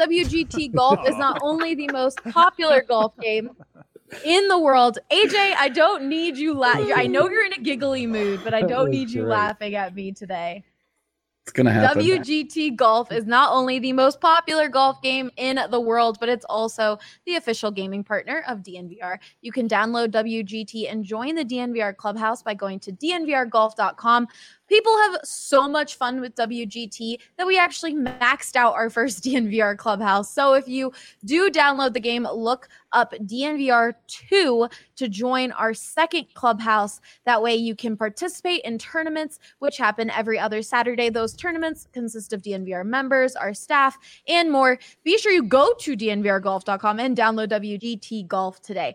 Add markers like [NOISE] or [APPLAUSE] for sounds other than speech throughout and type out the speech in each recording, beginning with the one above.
WGT [LAUGHS] Golf is not only the most popular golf game in the world. AJ, I don't need you laughing. I know you're in a giggly mood, but I don't need you great. laughing at me today. It's gonna happen. WGT Golf is not only the most popular golf game in the world, but it's also the official gaming partner of DNVR. You can download WGT and join the DNVR clubhouse by going to dnvrgolf.com. People have so much fun with WGT that we actually maxed out our first [LAUGHS] DNVR clubhouse. So if you do download the game, look up DNVR2 to join our second clubhouse. That way you can participate in tournaments, which happen every other Saturday. Those tournaments consist of DNVR members, our staff, and more. Be sure you go to dnvrgolf.com and download WGT Golf today.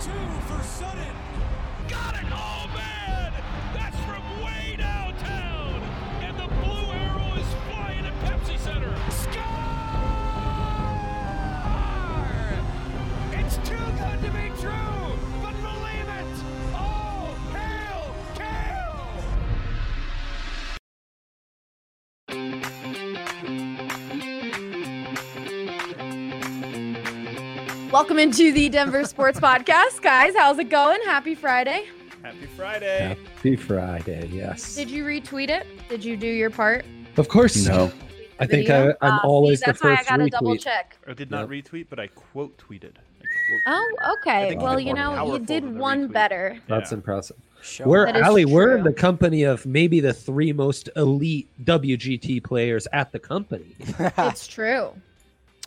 Two for Sutton. Got it! Oh, man! That's from way downtown! And the blue arrow is flying at Pepsi Center. Score! It's too good to be true, Welcome into the Denver Sports Podcast, guys. How's it going? Happy Friday. Happy Friday. Happy Friday. Yes. Did you retweet it? Did you do your part? Of course. No. I think Video? I, I'm Ah, see, always the That's why I gotta double check. I did not retweet, but I quote tweeted. Oh, okay. Well, you know, you did one retweet. better. That's Yeah. impressive. Show We're That is Allie. We're in the company of maybe the three most elite WGT players at the company. It's true.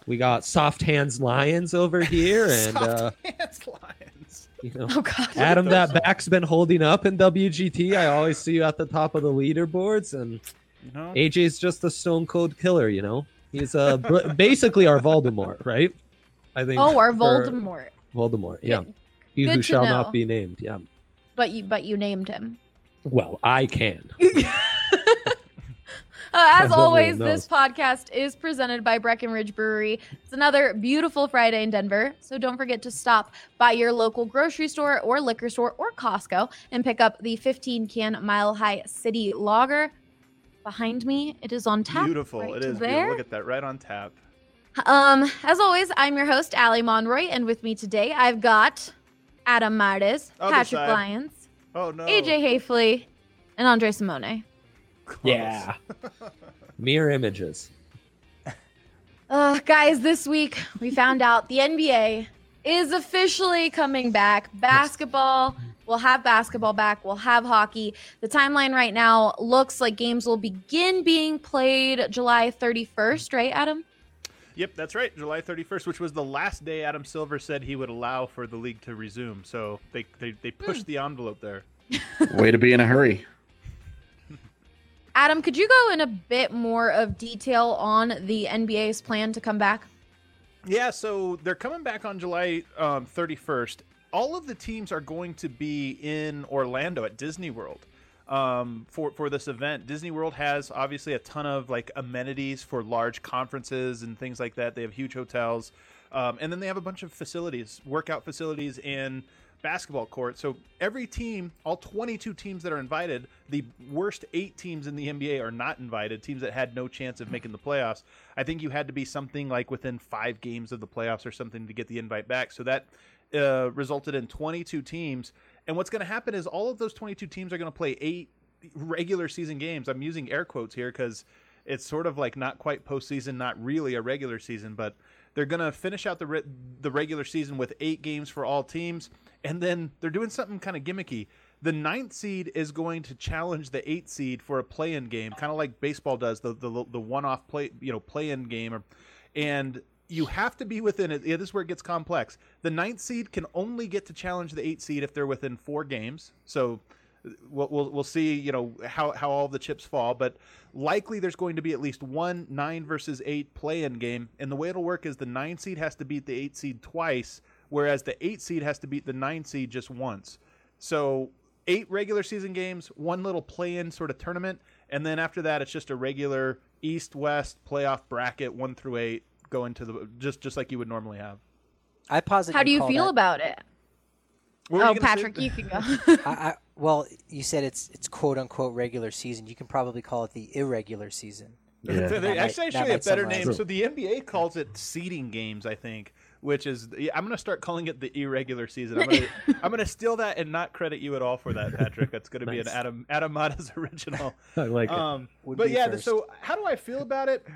We got soft hands Lyons over here, [LAUGHS] and uh, Hands Lyons. you know, Oh God. Adam, that back's been holding up in WGT. I always see you at the top of the leaderboards, and You know? AJ's just a stone cold killer. You know, he's uh, basically our Voldemort, right? I think. Oh, our for- Voldemort. Voldemort. Yeah. Good- He good who shall know. not be named. Yeah. But you, but you named him. Well, I can. [LAUGHS] Uh, as always, this podcast is presented by Breckenridge Brewery. It's another beautiful Friday in Denver, so don't forget to stop by your local grocery store or liquor store or Costco and pick up the 15 can Mile High City Lager. Behind me, it is on tap. Beautiful. right it is there. beautiful. Look at that. Right on tap. Um, as always, I'm your host, Allie Monroy, and with me today, I've got Adam Other Patrick side. Lyons, Oh, no. AJ Haefele, and Andre Simone. Close. Yeah. [LAUGHS] Mirror images. Uh, guys, this week we found out the NBA is officially coming back. Basketball, we'll have basketball back. We'll have hockey. The timeline right now looks like games will begin being played July 31st, right, Adam? Yep, that's right. July 31st, which was the last day Adam Silver said he would allow for the league to resume. So they, they, they pushed the envelope there. [LAUGHS] Way to be in a hurry. Adam, could you go in a bit more of detail on the NBA's plan to come back? Yeah, so they're coming back on July um, 31st. All of the teams are going to be in Orlando at Disney World um, for for this event. Disney World has obviously a ton of like amenities for large conferences and things like that. They have huge hotels, um, and then they have a bunch of facilities, workout facilities, and basketball court. So every team, all 22 teams that are invited, the worst eight teams in the NBA are not invited. Teams that had no chance of making the playoffs. I think you had to be something like within five games of the playoffs or something to get the invite back. So that uh, resulted in 22 teams. And what's going to happen is all of those 22 teams are going to play eight regular season games. I'm using air quotes here because It's sort of like not quite postseason, not really a regular season, but they're going to finish out the re- the regular season with eight games for all teams, and then they're doing something kind of gimmicky. The ninth seed is going to challenge the eighth seed for a play-in game, kind of like baseball does the the, the one-off play you know play-in game, or, and you have to be within it. Yeah, this is where it gets complex. The ninth seed can only get to challenge the eighth seed if they're within four games. So we'll, we'll, we'll see, you know, how, how all the chips fall, but likely there's going to be at least one nine versus eight play-in game. And the way it'll work is the nine seed has to beat the eight seed twice, whereas the eight seed has to beat the nine seed just once. So eight regular season games, one little play-in sort of tournament, and then after that, it's just a regular East-West playoff bracket, one through eight, go into the just just like you would normally have. I posit. How do you feel that- about it? What Oh, you gonna say? Patrick, you can go. I, I, well, you said it's it's quote unquote regular season. You can probably call it the irregular season. Yeah. They- they- might- actually, that actually a better summarize name. it. So the NBA calls it seeding games, I think, which is I'm going to start calling it the irregular season. I'm going [LAUGHS] to I'm going to steal that and not credit you at all for that, Patrick. That's going to be an Adam Adam Mares [LAUGHS] original. [LAUGHS] I like it. Um, Would but yeah, first. so how do I feel about it?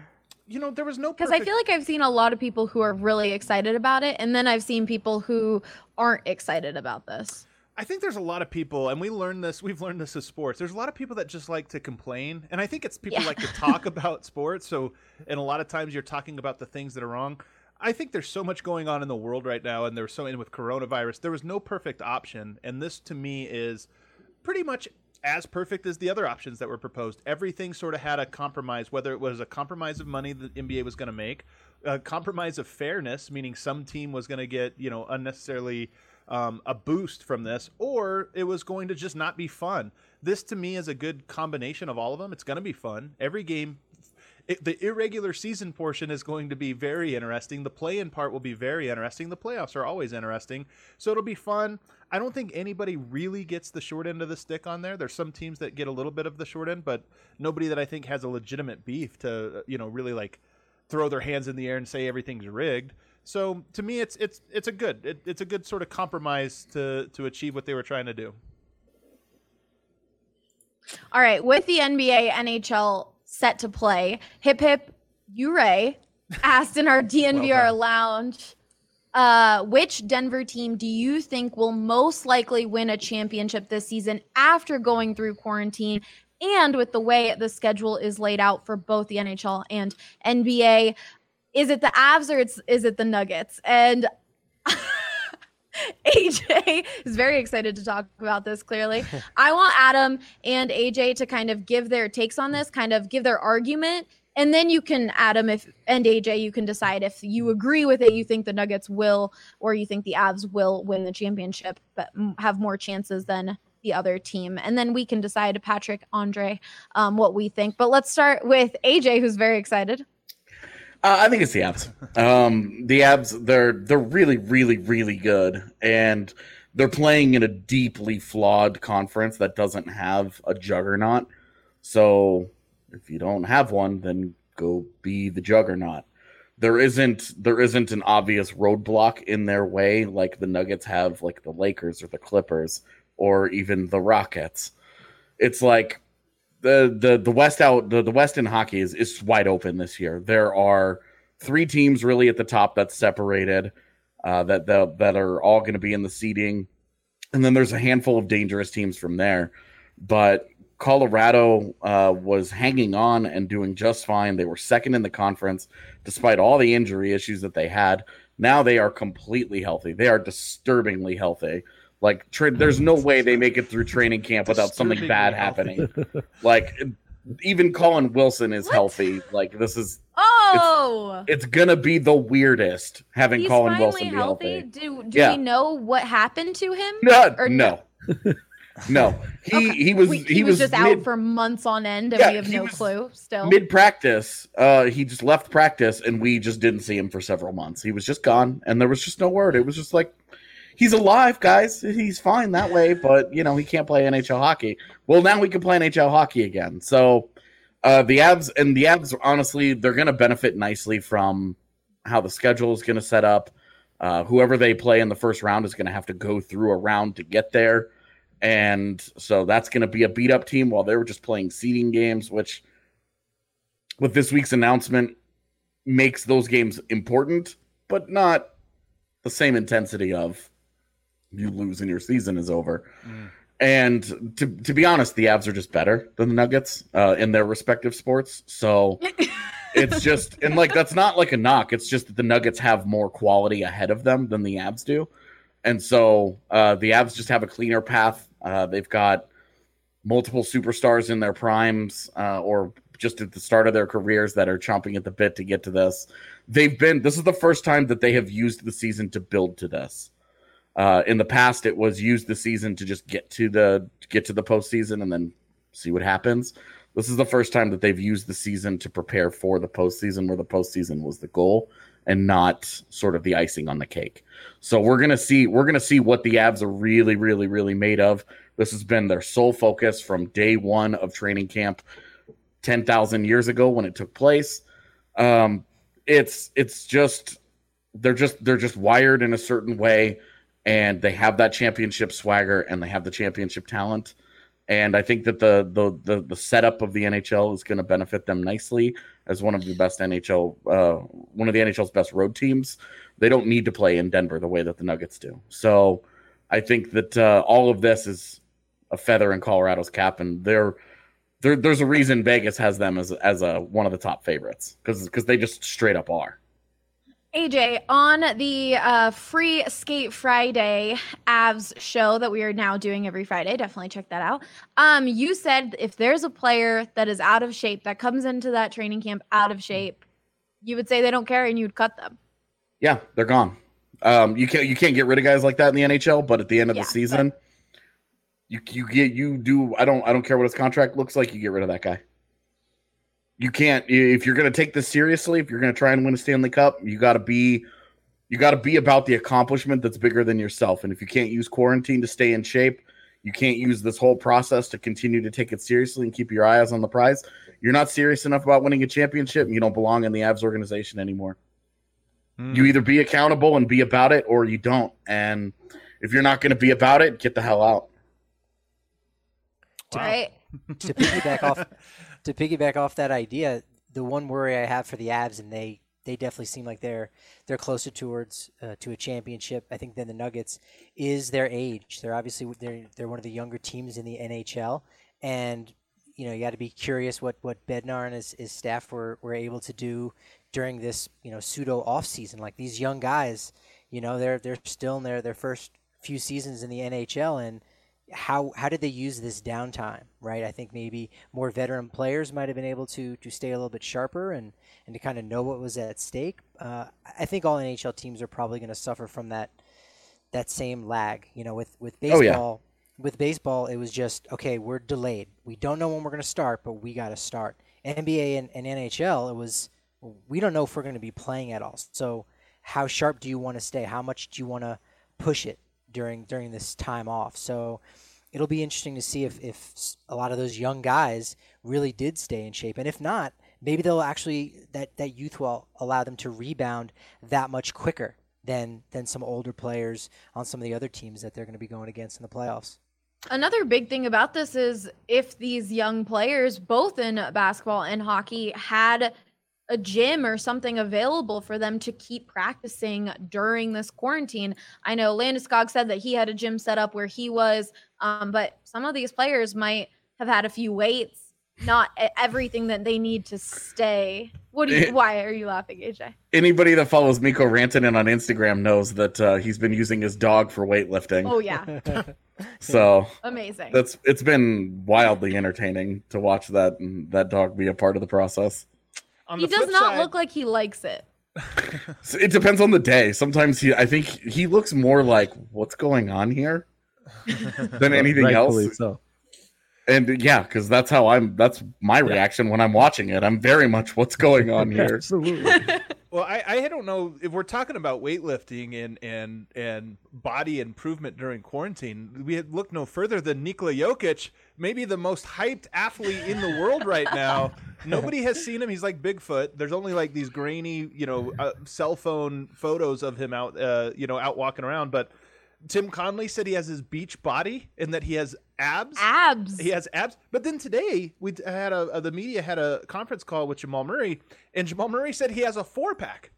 You know, there was no Because I feel like I've seen a lot of people who are really excited about it, and then I've seen people who aren't excited about this. I think there's a lot of people, and we learned this. We've learned this as sports. There's a lot of people that just like to complain, and I think it's people Yeah. like to talk [LAUGHS] about sports. So, and a lot of times you're talking about the things that are wrong. I think there's so much going on in the world right now, and there's so in with coronavirus. There was no perfect option, and this to me is pretty much as perfect as the other options that were proposed. Everything sort of had a compromise, whether it was a compromise of money the NBA was going to make, a compromise of fairness, meaning some team was going to get you know unnecessarily um, a boost from this, or it was going to just not be fun. This to me is a good combination of all of them. It's going to be fun. Every game the irregular season portion is going to be very interesting. The play-in part will be very interesting. The playoffs are always interesting, so it'll be fun. I don't think anybody really gets the short end of the stick on there. There's some teams that get a little bit of the short end, but nobody that I think has a legitimate beef to you know really like throw their hands in the air and say everything's rigged. So to me, it's it's it's a good it, it's a good sort of compromise to to achieve what they were trying to do. All right, with the NBA, NHL set to play, hip hip, Ure asked in our DNVR done. lounge, uh, which Denver team do you think will most likely win a championship this season after going through quarantine? And with the way the schedule is laid out for both the NHL and NBA, is it the Avs or it's is it the Nuggets? And [LAUGHS] [LAUGHS] AJ is very excited to talk about this clearly. [LAUGHS] I want Adam and AJ to kind of give their takes on this, kind of give their argument, and then you can Adam if and AJ you can decide if you agree with it, you think the Nuggets will or you think the Avs will win the championship but have more chances than the other team. And then we can decide Patrick, Andre, um, what we think. But let's start with AJ who's very excited. Uh, I think it's the Avs. Um, the Avs, they're they're really, really, really good, and they're playing in a deeply flawed conference that doesn't have a juggernaut. So if you don't have one, then go be the juggernaut. There isn't there isn't an obvious roadblock in their way like the Nuggets have, like the Lakers or the Clippers or even the Rockets. It's like the the the West out the, the West in hockey is is wide open this year. There are three teams really at the top that's separated uh, that that that are all going to be in the seeding, and then there's a handful of dangerous teams from there. But Colorado uh, was hanging on and doing just fine. They were second in the conference despite all the injury issues that they had. Now they are completely healthy. They are disturbingly healthy. Like tra- [LAUGHS] there's no way they make it through training camp without something bad happening. [LAUGHS] like even Colin Wilson is healthy. Like this is Oh, it's gonna be the weirdest having he's Colin Wilson be healthy. healthy. Do do Yeah. we know what happened to him? No, Or no, no. [LAUGHS] He Okay. he was We- he, was, just mid, out for months on end, and Yeah, we have no clue still. mid practice. Uh, he just left practice, and we just didn't see him for several months. He was just gone, and there was just no word. It was just like he's alive, guys. He's fine that way, but you know he can't play NHL hockey. Well, now we can play NHL hockey again. So uh, the Avs and the Avs, honestly, they're going to benefit nicely from how the schedule is going to set up. Uh, whoever they play in the first round is going to have to go through a round to get there. And so that's going to be a beat up team while they were just playing seeding games, which with this week's announcement makes those games important, but not the same intensity of you lose and your season is over. And to to be honest, the Avs are just better than the Nuggets uh, in their respective sports. So [LAUGHS] it's just and like that's not like a knock. It's just that the Nuggets have more quality ahead of them than the Avs do, and so uh, the Avs just have a cleaner path. Uh, they've got multiple superstars in their primes uh, or just at the start of their careers that are chomping at the bit to get to this. They've been this is the first time that they have used the season to build to this. Uh, in the past, it was use the season to just get to the get to the postseason and then see what happens. This is the first time that they've used the season to prepare for the postseason, where the postseason was the goal and not sort of the icing on the cake. So we're gonna see we're gonna see what the Avs are really, really, really made of. This has been their sole focus from day one of training camp, ten thousand years ago when it took place. Um, it's it's just they're just they're just wired in a certain way and they have that championship swagger and they have the championship talent. And i think that the the the, the setup of the nhl is going to benefit them nicely as one of the best nhl uh, one of the nhl's best road teams. They don't need to play in denver the way that the nuggets do. So i think that uh, all of this is a feather in colorado's cap and they're there, there's a reason Vegas has them as as a one of the top favorites because because they just straight up are. AJ, on the uh, Free Skate Friday Avs show that we are now doing every Friday, definitely check that out. Um, you said if there's a player that is out of shape that comes into that training camp out of shape, you would say they don't care and you'd cut them. Yeah, they're gone. Um, you can't you can't get rid of guys like that in the NHL, but at the end of Yeah, the season, you you get you do. I don't I don't care what his contract looks like. You get rid of that guy. You can't if you're going to take this seriously. If you're going to try and win a Stanley Cup, you got to be you got to be about the accomplishment that's bigger than yourself. And if you can't use quarantine to stay in shape, you can't use this whole process to continue to take it seriously and keep your eyes on the prize. You're not serious enough about winning a championship. And you don't belong in the Avs organization anymore. Hmm. You either be accountable and be about it, or you don't. And if you're not going to be about it, get the hell out. All right. to piggyback off [LAUGHS] to piggyback off that idea, the one worry I have for the Avs, and they they definitely seem like they're they're closer towards uh, to a championship. I think than the Nuggets is their age. They're obviously they're they're one of the younger teams in the NHL, and you know you got to be curious what what Bednar and his, his staff were were able to do during this you know pseudo off season. Like these young guys, you know they're they're still in their their first few seasons in the NHL and how how did they use this downtime right? I think maybe more veteran players might have been able to to stay a little bit sharper and and to kind of know what was at stake. Uh, i think all nhl teams are probably going to suffer from that that same lag. You know with with Oh, baseball yeah. with baseball it was just okay we're delayed. We don't know when we're going to start but we got to start nba and, and nhl it was we don't know if we're going to be playing at all. So how sharp do you want to stay? How much do you want to push it during during this time off. So it'll be interesting to see if, if a lot of those young guys really did stay in shape. And if not maybe they'll actually that that youth will allow them to rebound that much quicker than than some older players on some of the other teams that they're going to be going against in the playoffs. Another big thing about this is if these young players, both in basketball and hockey, had a gym or something available for them to keep practicing during this quarantine. I know Landeskog said that he had a gym set up where he was, um, but some of these players might have had a few weights, not everything that they need to stay. What do you? Why are you laughing, AJ? Anybody that follows Mikko Rantanen on Instagram knows that uh, he's been using his dog for weightlifting. Oh yeah, [LAUGHS] So amazing. that's it's been wildly entertaining to watch that that dog be a part of the process. On He the does flip not side- look like he likes it. [LAUGHS] It depends on the day. Sometimes he, I think he looks more like what's going on here [LAUGHS] than anything else. So. And yeah, because that's how I'm. That's my reaction when I'm watching it. I'm very much what's going on here. [LAUGHS] Absolutely. Well, I, I don't know if we're talking about weightlifting and and and body improvement during quarantine. We had looked no further than Nikola Jokic, maybe the most hyped athlete in the world right now. [LAUGHS] Nobody has seen him. He's like Bigfoot. There's only like these grainy, you know, uh, cell phone photos of him out, uh, you know, out walking around. But Tim Connelly said he has his beach body and that he has abs. Abs. He has abs. But then today we had a, the media had a conference call with Jamal Murray, and Jamal Murray said he has a four pack,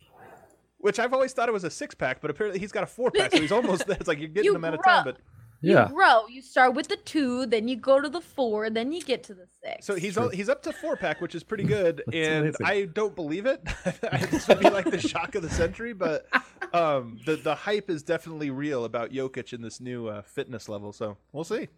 which I've always thought it was a six pack, but apparently he's got a four pack. So he's [LAUGHS] almost there. It's like you're getting You him at a grow. time, but You Yeah. grow. You start with the two, then you go to the four, then you get to the six. so he's he's up to four pack, which is pretty good. [LAUGHS] and amazing. I don't believe it. [LAUGHS] this would be like the shock of the century, but um, the the hype is definitely real about Jokic in this new uh, fitness level. So we'll see.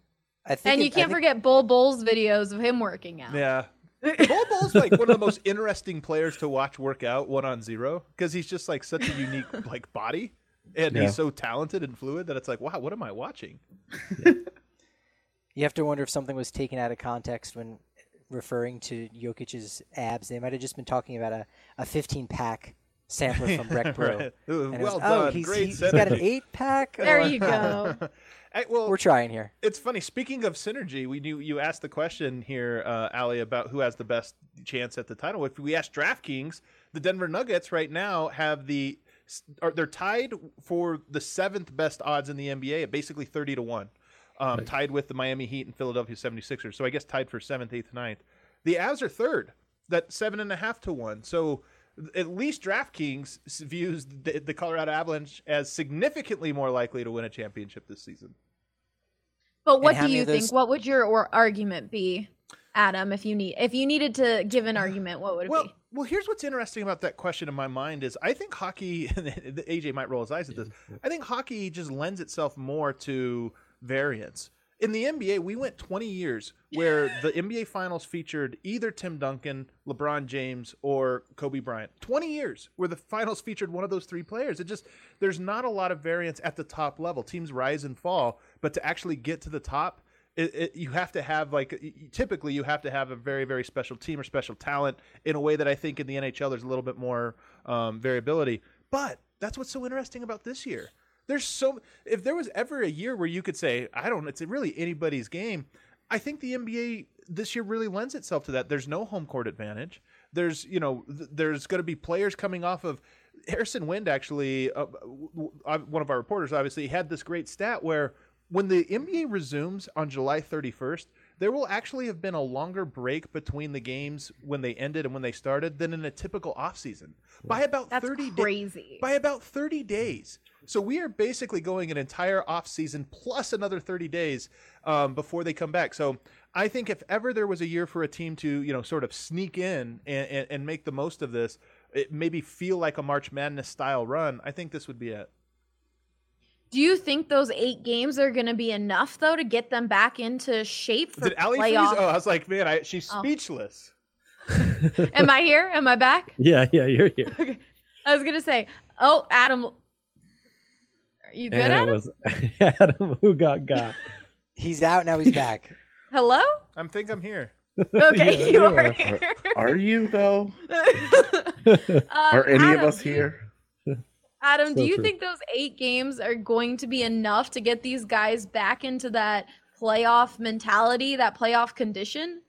I think and you I can't think- forget Bol Bol's videos of him working out. Yeah. [LAUGHS] Bol Bol's like one of the most interesting players to watch work out one on zero because he's just like such a unique [LAUGHS] like body and Yeah. he's so talented and fluid that it's like wow what am I watching? You have to wonder if something was taken out of context when referring to Jokic's abs. They might have just been talking about a, a 15 pack sampler from Breck [LAUGHS] Brew. Right. Ooh, And it well was, done, oh, he's, great he's got an eight pack. There Oh. you go. [LAUGHS] Hey, well, We're trying here. it's funny. Speaking of synergy, we knew you asked the question here, uh, Allie, about who has the best chance at the title. If we ask DraftKings, the Denver Nuggets right now have the are they're tied for the seventh best odds in the NBA at basically thirty to one, um, tied with the Miami Heat and Philadelphia 76ers. So I guess tied for seventh, eighth, ninth. The Avs are third, that seven and a half to one. So at least DraftKings views the, the Colorado Avalanche as significantly more likely to win a championship this season. But what do you think? those- What would your or argument be, Adam? If you need, if you needed to give an argument, what would it Well, be? well, here's what's interesting about that question in my mind is I think hockey. [LAUGHS] And AJ might roll his eyes at this. I think hockey just lends itself more to variance. In the NBA, we went 20 years where the NBA Finals featured either Tim Duncan, LeBron James, or Kobe Bryant. 20 years where the Finals featured one of those three players. It just there's not a lot of variance at the top level. Teams rise and fall, but to actually get to the top, it, it, you have to have like typically you have to have a very very special team or special talent in a way that I think in the NHL there's a little bit more um, variability. But that's what's so interesting about this year. There's so if there was ever a year where you could say I don't it's really anybody's game. I think the NBA this year really lends itself to that. There's no home court advantage. There's you know th- there's going to be players coming off of Harrison Wind actually uh, one of our reporters obviously had this great stat where when the NBA resumes on July 31st, there will actually have been a longer break between the games when they ended and when they started than in a typical offseason by about That's 30 da- crazy. by about 30 days. So we are basically going an entire off season plus another 30 days um, before they come back. So I think if ever there was a year for a team to, you know, sort of sneak in and, and, and make the most of this, it maybe feel like a March Madness style run, I think this would be it. Do you think those eight games are going to be enough though to get them back into shape for Did Allie freeze? Oh, I was like, man, I, she's Oh. speechless. [LAUGHS] Am I here? Am I back? [LAUGHS] Yeah, yeah, you're here. [LAUGHS] I was gonna say, oh, Adam, are you good, and it Adam? was Adam who got got. He's out now. He's back. Hello? I think I'm here. Okay, Yeah, you you are are. here. Are you though? Um, Are any of us here? Adam, do you true. think those eight games are going to be enough to get these guys back into that playoff mentality, that playoff condition?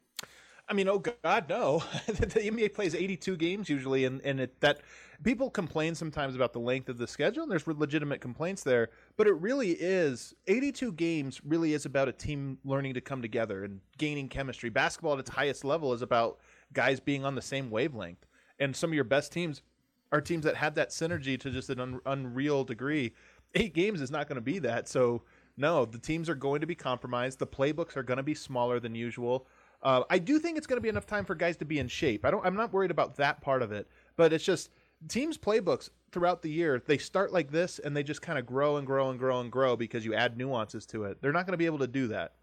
I mean, oh God, no! [LAUGHS] the NBA plays 82 games usually, and and it, that people complain sometimes about the length of the schedule, and there's legitimate complaints there. But it really is 82 games. Really is about a team learning to come together and gaining chemistry. Basketball at its highest level is about guys being on the same wavelength, and some of your best teams are teams that have that synergy to just an un- unreal degree. Eight games is not going to be that. So no, the teams are going to be compromised. The playbooks are going to be smaller than usual. Uh, I do think it's going to be enough time for guys to be in shape. I don't. I'm not worried about that part of it. But it's just teams' playbooks throughout the year. They start like this, and they just kind of grow and grow and grow and grow because you add nuances to it. They're not going to be able to do that.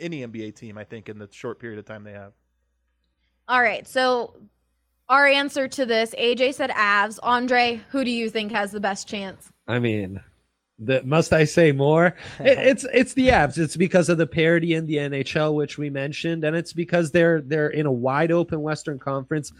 Any NBA team, I think, in the short period of time they have. All right, so our answer to this, AJ said Avs. Andre, who do you think has the best chance? I mean, the, must I say more? [LAUGHS] It, it's it's the Avs. It's because of the parity in the NHL, which we mentioned, and it's because they're they're in a wide open Western Conference.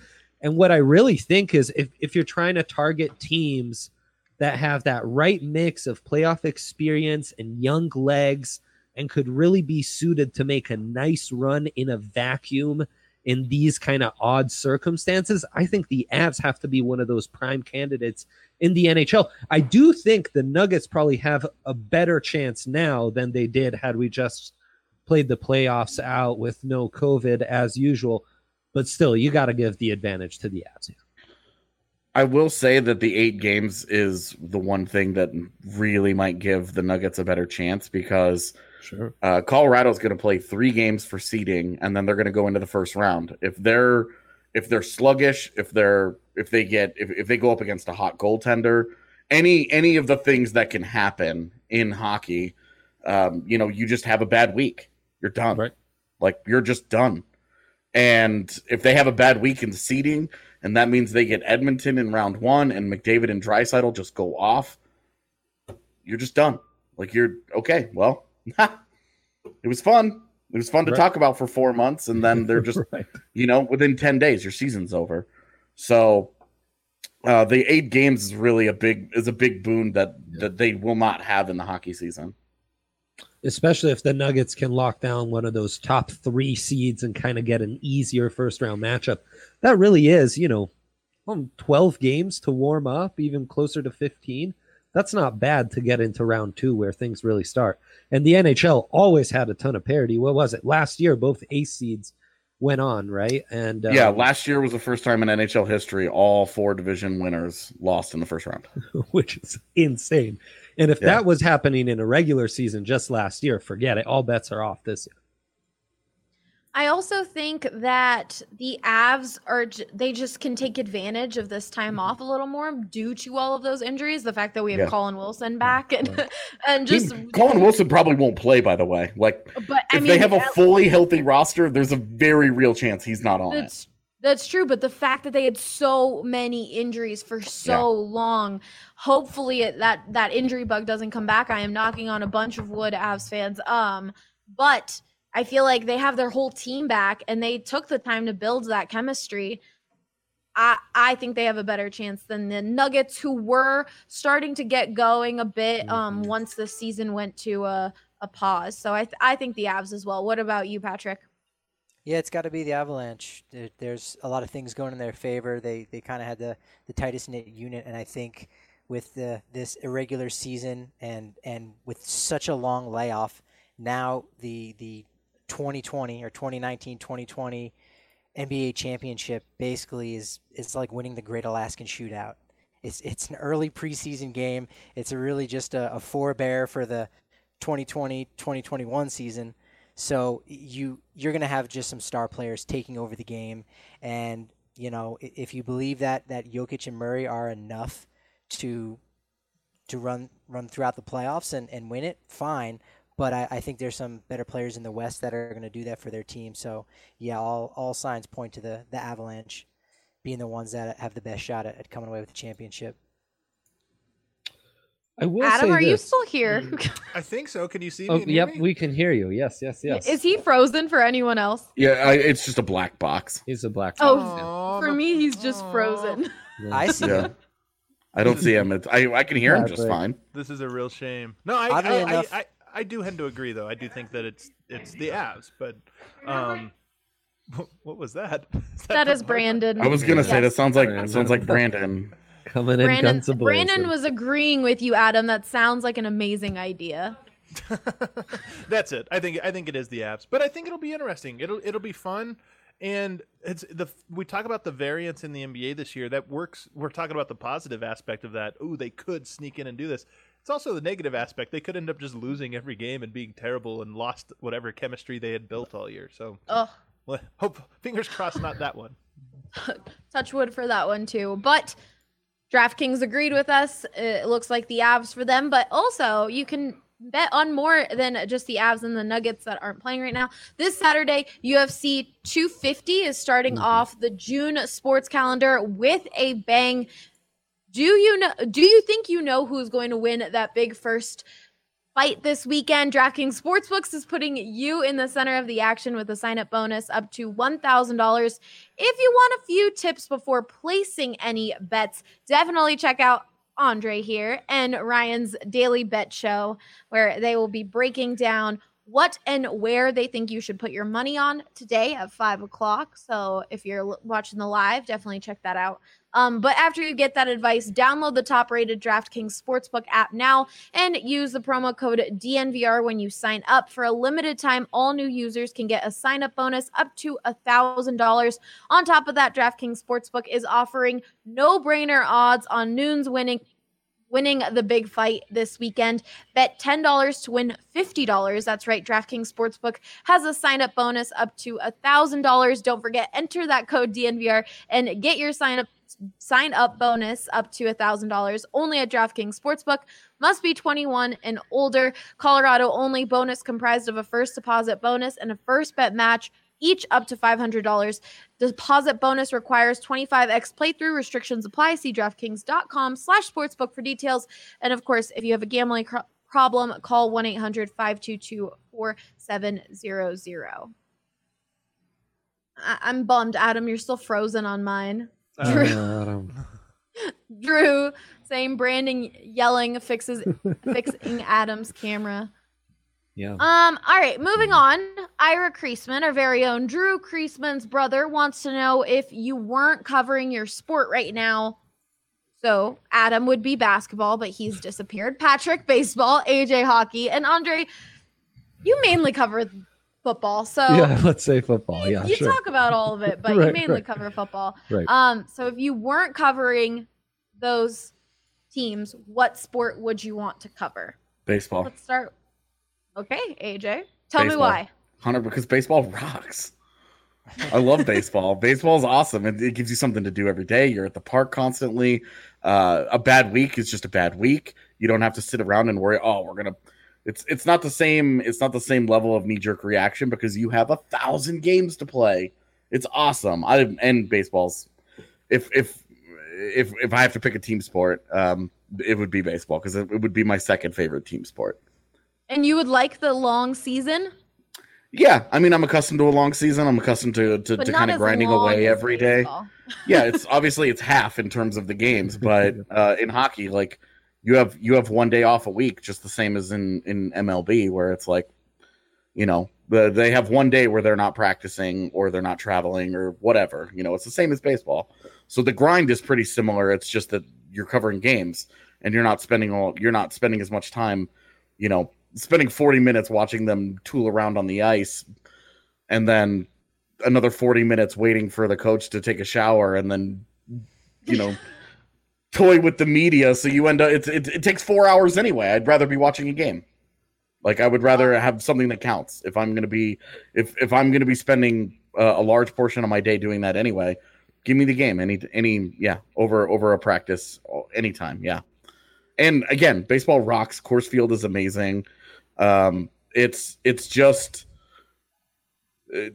And what I really think is, if if you're trying to target teams that have that right mix of playoff experience and young legs, and could really be suited to make a nice run in a vacuum in these kind of odd circumstances, I think the Avs have to be one of those prime candidates in the NHL. I do think the Nuggets probably have a better chance now than they did had we just played the playoffs out with no COVID as usual. But still, you got to give the advantage to the Avs. I will say that the eight games is the one thing that really might give the Nuggets a better chance because sure. uh, Colorado's going to play three games for seeding, and then they're going to go into the first round. If they're if they're sluggish, if they're if they get if, if they go up against a hot goaltender, any any of the things that can happen in hockey, um, you know, you just have a bad week, you're done. Right. Like you're just done. And if they have a bad week in the seeding, and that means they get Edmonton in round one, and McDavid and Draisaitl just go off, you're just done. Like you're okay. Well, [LAUGHS] it was fun. It was fun to Right. talk about for four months, and then they're [LAUGHS] just, Right. you know, within ten days, your season's over. So, uh, the eight games is really a big is a big boon that that they will not have in the hockey season. especially if the Nuggets can lock down one of those top three seeds and kind of get an easier first round matchup. That really is, you know, um, 12 games to warm up, even closer to 15. That's not bad to get into round two where things really start. And the NHL always had a ton of parity. What was it? Last year, both ace seeds went on, right? And um, yeah, last year was the first time in NHL history all four division winners lost in the first round. [LAUGHS] which is insane. And if Yeah. that was happening in a regular season just last year, forget it. All bets are off this year. I also think that the Avs are they just can take advantage of this time off a little more due to all of those injuries. The fact that we have Yeah. Colin Wilson back and [LAUGHS] and just He- Colin Wilson probably won't play, by the way. Like, But I if mean, they have a fully healthy roster, there's a very real chance he's not on it. That's true, but the fact that they had so many injuries for so long, hopefully it, that that injury bug doesn't come back. I am knocking on a bunch of wood, Avs fans. Um, but I feel like they have their whole team back, and they took the time to build that chemistry. I I think they have a better chance than the Nuggets, who were starting to get going a bit. Um, once the season went to a a pause. So I th- I think the Avs as well. What about you, Patrick? Yeah, it's got to be the Avalanche. There, there's a lot of things going in their favor. They they kind of had the, the tightest knit unit, and I think with the this irregular season and and with such a long layoff, now the the 2020 or 2019 2020 NBA championship basically is is like winning the Great Alaskan Shootout. It's it's an early preseason game. It's really just a, a forebear for the 2020 2021 season. So you you're gonna have just some star players taking over the game, and you know if you believe that that Jokic and Murray are enough to to run run throughout the playoffs and, and win it, fine. But I, I think there's some better players in the West that are going to do that for their team. So yeah, all all signs point to the the Avalanche being the ones that have the best shot at, at coming away with the championship. I will Adam, say are you still here? Mm-hmm. I think so. Can you see Oh, me? and hear yep, me? we can hear you. Yes, yes, yes. Is he frozen for anyone else? Yeah, I, it's just a black box. He's a black. Oh, Fox for me, he's just Aw. frozen. I see. Yeah. I don't see him. It's, I I can hear him just fine. This is a real shame. No, I Oddly I, enough- I, I, I do tend to agree though. I do think that it's it's the Avs, but um, what was that? [LAUGHS] Is That that is? Brandon. I was gonna say that sounds like Brandon. sounds like Brandon. Coming in Brandon, guns. Brandon was agreeing with you, Adam. That sounds like an amazing idea. [LAUGHS] That's it. I think I think it is the Avs, but I think it'll be interesting. It'll it'll be fun, and it's the we talk about the variance in the NBA this year. That works. We're talking about the positive aspect of that. Ooh, they could sneak in and do this. It's also the negative aspect. They could end up just losing every game and being terrible and lost whatever chemistry they had built all year. So, Ugh, well, [LAUGHS] hope fingers crossed, not that one. [LAUGHS] touch wood for that one too. But DraftKings agreed with us. It looks like the Avs for them, but also you can bet on more than just the Avs and the Nuggets that aren't playing right now. This Saturday, UFC 250 is starting mm-hmm. off the June sports calendar with a bang. Do you know do you think you know who's going to win that big first fight this weekend? DraftKings Sportsbooks is putting you in the center of the action with a sign up bonus up to $1,000. If you want a few tips before placing any bets, definitely check out Andre here and Ryan's Daily Bet Show, where they will be breaking down what and where they think you should put your money on today at five o'clock. So if you're watching the live, definitely check that out. Um, but after you get that advice, download the top rated DraftKings Sportsbook app now and use the promo code DNVR when you sign up. For a limited time, all new users can get a sign up bonus up to $1,000. On top of that, DraftKings Sportsbook is offering no brainer odds on Nunes winning winning the big fight this weekend. Bet $10 to win $50. That's right. DraftKings Sportsbook has a sign up bonus up to $1,000. Don't forget, enter that code DNVR and get your sign up sign up bonus up to $1,000 only at DraftKings Sportsbook. Must be 21 and older. Colorado only bonus comprised of a first deposit bonus and a first bet match each up to $500. Deposit bonus requires 25x playthrough. Restrictions apply. See DraftKings.com slash sportsbook for details. And of course, if you have a gambling cr- problem, call 1-800-522-4700. I- I'm bummed, Adam. You're still frozen on mine. Uh, Drew, Adam. [LAUGHS] Drew saying Brandon yelling fixes fixing Adam's camera. Yeah. Um, all right, moving on. Ira Creasman, our very own Drew Creasman's brother, wants to know if you weren't covering your sport right now. So Adam would be basketball, but he's [LAUGHS] disappeared. Patrick, baseball, AJ hockey, and Andre, you mainly cover football. So yeah, [LAUGHS] let's say football. Yeah, you sure. talk about all of it, [LAUGHS] but you mainly right. cover football. Right. Um, so if you weren't covering those teams, what sport would you want to cover? Baseball. Let's start. Okay, AJ, tell me why. Hunter, because baseball rocks. I love baseball. [LAUGHS] Baseball is awesome. It, it gives you something to do every day. You're at the park constantly. Uh, a bad week is just a bad week. You don't have to sit around and worry. Oh, we're gonna. It's it's not the same. It's not the same level of knee jerk reaction because you have a thousand games to play. It's awesome. I and baseball's. If if if if I have to pick a team sport, um, it would be baseball because it, it would be my second favorite team sport. And you would like the long season, Yeah, I mean, I'm accustomed to a long season. I'm accustomed to to, to kind of grinding away as every day. baseball. [LAUGHS] Yeah, it's obviously it's half in terms of the games, [LAUGHS] but uh, in hockey, like you have you have one day off a week, just the same as in in MLB, where it's like, you know, the, they have one day where they're not practicing or they're not traveling or whatever. You know, it's the same as baseball. So the grind is pretty similar. It's just that you're covering games and you're not spending all you're not spending as much time, you know, spending 40 minutes watching them tool around on the ice and then another 40 minutes waiting for the coach to take a shower and then you know [LAUGHS] toy with the media. So you end up it's, it, it takes four hours anyway. I'd rather be watching a game. Like i would rather have something that counts. If i'm going to be if if i'm to be spending uh, a large portion of my day doing that anyway give me the game. Any any yeah over over a practice anytime yeah. And again baseball rocks. Coors Field is amazing um it's it's just uh,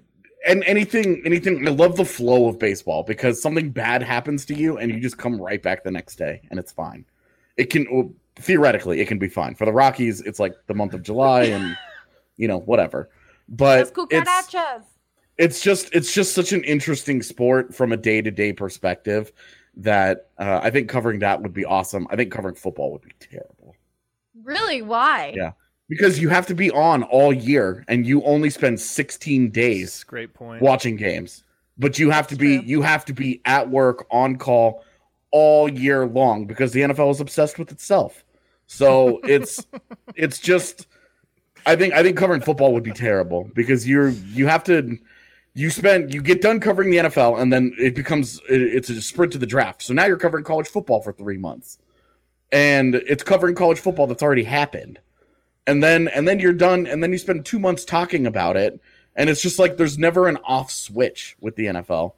and anything anything i love the flow of baseball because something bad happens to you and you just come right back the next day and it's fine. It can well, theoretically it can be fine. For the rockies it's like the month of july and [LAUGHS] you know whatever. But it's it's just it's just such an interesting sport from a day-to-day perspective that uh, i think covering that would be awesome. I think covering football would be terrible. Really? Why? yeah because you have to be on all year and you only spend 16 days Great point. watching games. But you have to be you have to be at work on call all year long because the NFL is obsessed with itself. So [LAUGHS] it's it's just I think I think covering football would be terrible because you're you have to you spend you get done covering the NFL and then it becomes it, it's a sprint to the draft. So now you're covering college football for 3 months. And it's covering college football that's already happened and then and then you're done and then you spend 2 months talking about it and it's just like there's never an off switch with the NFL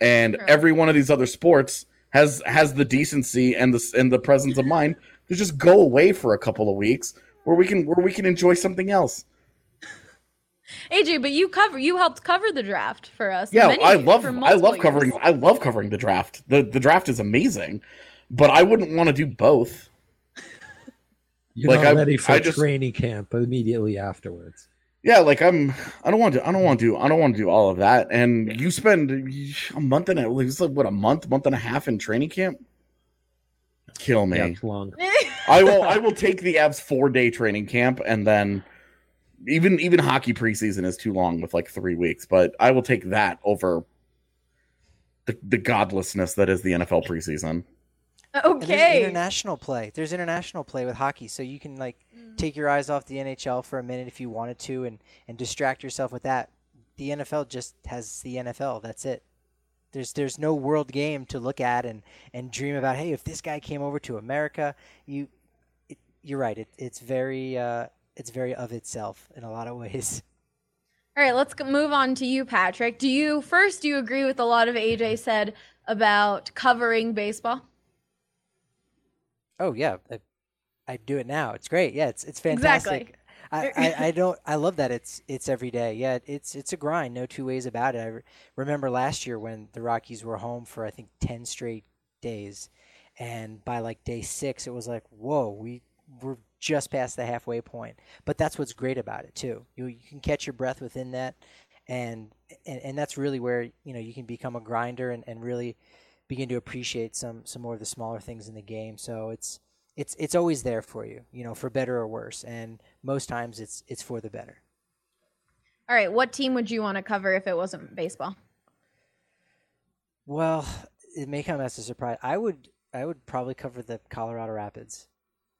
and True. every one of these other sports has has the decency and the and the presence of mind to just go away for a couple of weeks where we can where we can enjoy something else. AJ, but you cover you helped cover the draft for us. Yeah, many- I love I love covering years. I love covering the draft. The the draft is amazing, but I wouldn't want to do both. You're Like, not I- ready for I just- training camp immediately afterwards. Yeah, like I'm I don't want to I don't want to I don't want to do all of that. And you spend a month and a like, it's like what a month, month and a half in training camp. Kill me. Yeah, it's long. [LAUGHS] I will I will take the Avs four day training camp and then even even hockey preseason is too long with like three weeks, but I will take that over the, the godlessness that is the NFL preseason. And there's Okay. international play. There's international play with hockey, so you can like take your eyes off the NHL for a minute if you wanted to, and and distract yourself with that. The NFL just has the NFL. That's it. There's there's no world game to look at and and dream about. Hey, if this guy came over to America, you, it, you're right. It, it's very uh, it's very of itself in a lot of ways. All right, let's move on to you, Patrick. Do you first do you agree with a lot of AJ said about covering baseball? Oh yeah, I, I do it now. It's great. Yeah, it's it's Exactly. fantastic. I, I, I [LAUGHS] don't I love that it's it's every day. Yeah, it's it's a grind. No two ways about it. I re- remember last year when the Rockies were home for I think ten straight days, and by like day six it was like whoa we we're just past the halfway point. But that's what's great about it too. You you can catch your breath within that, and and, and that's really where you know you can become a grinder and, and really begin to appreciate some some more of the smaller things in the game. So it's it's it's always there for you, you know, for better or worse, and most times it's it's for the better. All right, what team would you want to cover if it wasn't baseball? Well, it may come as a surprise. I would I would probably cover the Colorado Rapids.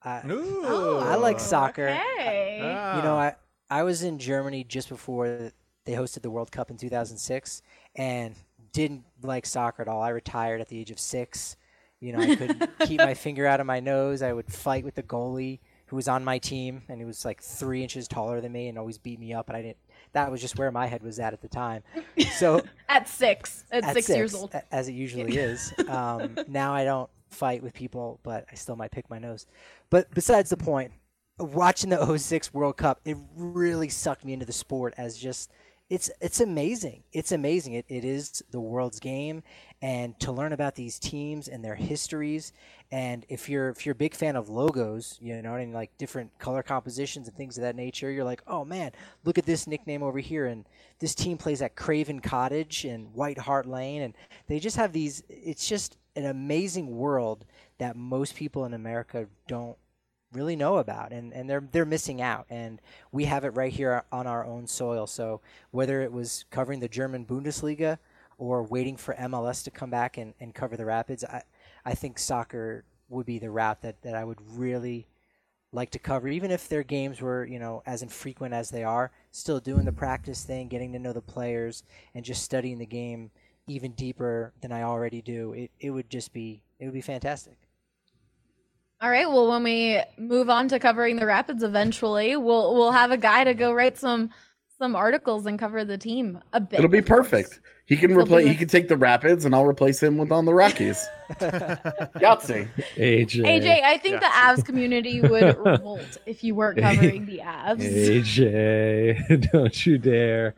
I, Ooh. I like soccer. Okay. Ah. You know, I I was in Germany just before they hosted the World Cup in 2006, and didn't like soccer at all. I retired at the age of six. You know, I couldn't [LAUGHS] keep my finger out of my nose. I would fight with the goalie who was on my team, and he was like three inches taller than me and always beat me up. And I didn't. That was just where my head was at at the time. So [LAUGHS] At six, at, at six, years old. as it usually is. [LAUGHS] Um, now I don't fight with people, but I still might pick my nose. But besides the point, watching the 06 World Cup, it really sucked me into the sport as just it's it's amazing. It's amazing. It, it is the world's game, and to learn about these teams and their histories, and if you're if you're a big fan of logos, you know, and like different color compositions and things of that nature, you're like, oh man, look at this nickname over here, and this team plays at Craven Cottage and White Hart Lane, and they just have these. It's just an amazing world that most people in America don't really know about and, and they're they're missing out and we have it right here on our own soil. So whether it was covering the German Bundesliga or waiting for MLS to come back and, and cover the Rapids I, I think soccer would be the route that, that I would really like to cover even if their games were you know as infrequent as they are still doing the practice thing getting to know the players and just studying the game even deeper than I already do. It, it would just be it would be fantastic All right. Well, when we move on to covering the Rapids eventually, we'll we'll have a guy to go write some some articles and cover the team a bit. It'll be perfect. He can He'll be replace. He can take the Rapids, and I'll replace him with on the Rockies. [LAUGHS] Yahtzee. AJ. AJ, I think the Yeah. Avs community would [LAUGHS] revolt if you weren't covering the Avs. AJ, [LAUGHS] don't you dare.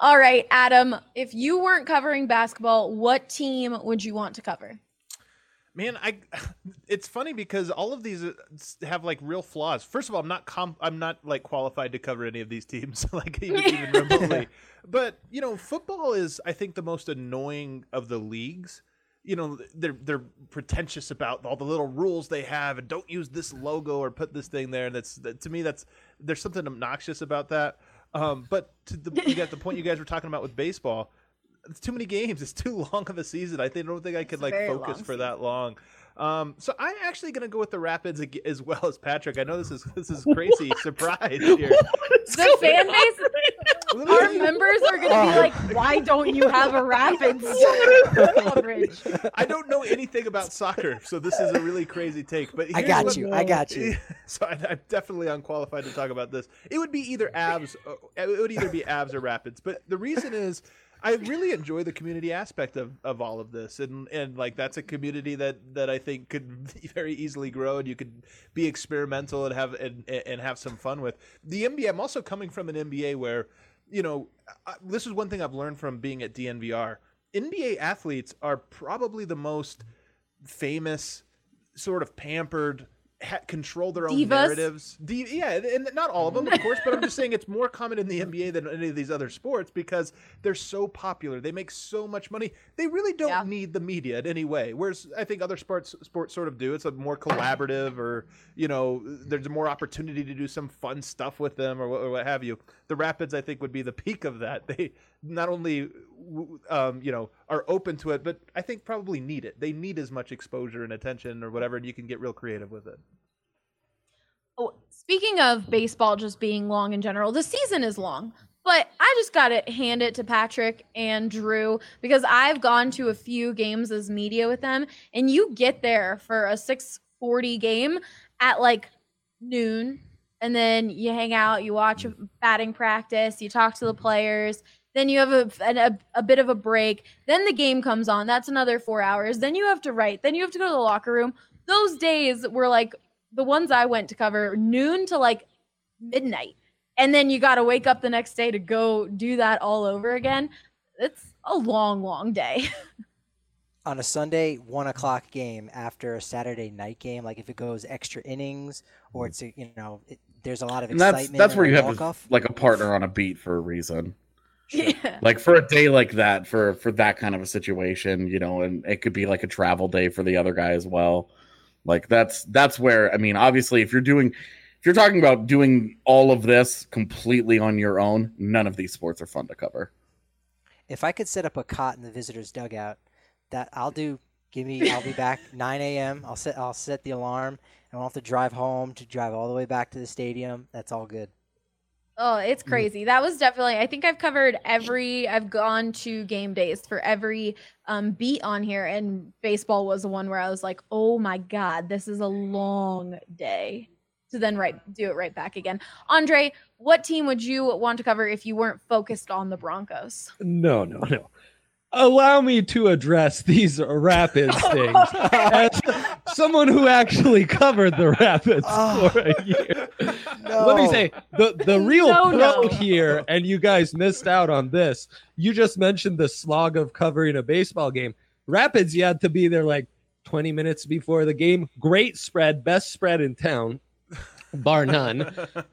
All right, Adam, if you weren't covering basketball, what team would you want to cover? Man, I [LAUGHS] it's funny because all of these uh, have like real flaws. First of all, I'm not com- I'm not like qualified to cover any of these teams [LAUGHS] like even, [LAUGHS] even remotely. But, you know, football is I think the most annoying of the leagues. You know, they're they're pretentious about all the little rules they have and don't use this logo or put this thing there and that's that, to me that's there's something obnoxious about that. Um, but to the you got the point you guys were talking about with baseball, it's too many games. It's too [LAUGHS] long of a season. I think I don't think I could like focus for that long. Um, so I'm actually gonna go with the Rapids as well as Patrick. I know this is this is crazy [LAUGHS] surprise here. The fan base, our members are going to be like, why don't you have a Rapids [LAUGHS] coverage? I don't know anything about soccer, so this is a really crazy take. But I got you. I got you. so I, I'm definitely unqualified to talk about this. It would be either Avs. uh, It would either be Avs or Rapids. But the reason is, I really enjoy the community aspect of, of all of this, and and like that's a community that that I think could [LAUGHS] very easily grow, and you could be experimental and have and and have some fun with the NBA. I'm also coming from an NBA where, you know, I, this is one thing I've learned from being at DNVR. NBA athletes are probably the most famous, sort of pampered ha- control their own Divas? narratives. Di- yeah, and not all of them, of [LAUGHS] course, but I'm just saying it's more common in the NBA than any of these other sports because they're so popular. They make so much money. They really don't Yeah. need the media in any way. Whereas I think other sports sports sort of do. It's a more collaborative, or you know, there's more opportunity to do some fun stuff with them, or, or what have you. The Rapids, I think, would be the peak of that. They not only um, you know are open to it, but I think probably need it. They need as much exposure and attention or whatever, and you can get real creative with it. Oh, speaking of baseball just being long in general, the season is long. But I just got to hand it to Patrick and Drew because I've gone to a few games as media with them and you get there for a 640 game at like noon and then you hang out, you watch batting practice, you talk to the players, then you have a, an- a, a bit of a break, then the game comes on, that's another 4 hours, then you have to write, then you have to go to the locker room. Those days were like the ones I went to cover noon to like midnight. And then you got to wake up the next day to go do that all over again. It's a long, long day. [LAUGHS] on a Sunday one o'clock game after a Saturday night game, like if it goes extra innings or it's you know it, there's a lot of And that's excitement. that's and where you have walk-off. like a partner on a beat for a reason. Yeah. Like for a day like that, for for that kind of a situation, you know, and it could be like a travel day for the other guy as well. Like that's that's where I mean, obviously, if you're doing if you're talking about doing all of this completely on your own, none of these sports are fun to cover. If I could set up a cot in the visitors' dugout, that I'll do. Give me. I'll be back [LAUGHS] 9 a.m. I'll set. I'll set the alarm. I won't have to drive home to drive all the way back to the stadium. That's all good. Oh, it's crazy. That was definitely, I think I've covered every, I've gone to game days for every um, beat on here. And baseball was the one where I was like, oh my God, this is a long day. To then right do it right back again. Andre, what team would you want to cover if you weren't focused on the Broncos? No, no, no. Allow me to address these [LAUGHS] Rapids things [LAUGHS] as someone who actually covered the Rapids Oh. [LAUGHS] for a [LAUGHS] year. Let me say the the [LAUGHS] real No, pro no. here, and you guys missed out on this. You just mentioned the slog of covering a baseball game. Rapids, you had to be there like 20 minutes before the game. Great spread, best spread in town, bar none.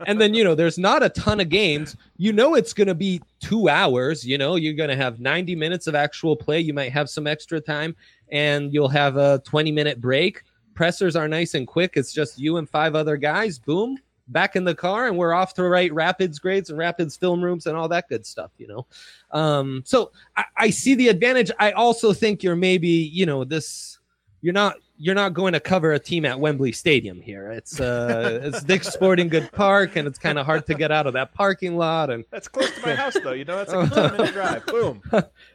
And then, you know, there's not a ton of games. You know, it's going to be two hours. You know, you're going to have 90 minutes of actual play. You might have some extra time and you'll have a 20 minute break. Pressers are nice and quick. It's just you and five other guys. Boom, back in the car, and we're off to write Rapids grades and Rapids film rooms and all that good stuff, you know. Um, so I, I see the advantage. I also think you're maybe, you know, this you're not you're not going to cover a team at Wembley Stadium here. It's uh it's Dick's Sporting Good Park, and it's kind of hard to get out of that parking lot. And That's close to my house, though. You know, that's like a 10 minute [LAUGHS] drive. Boom.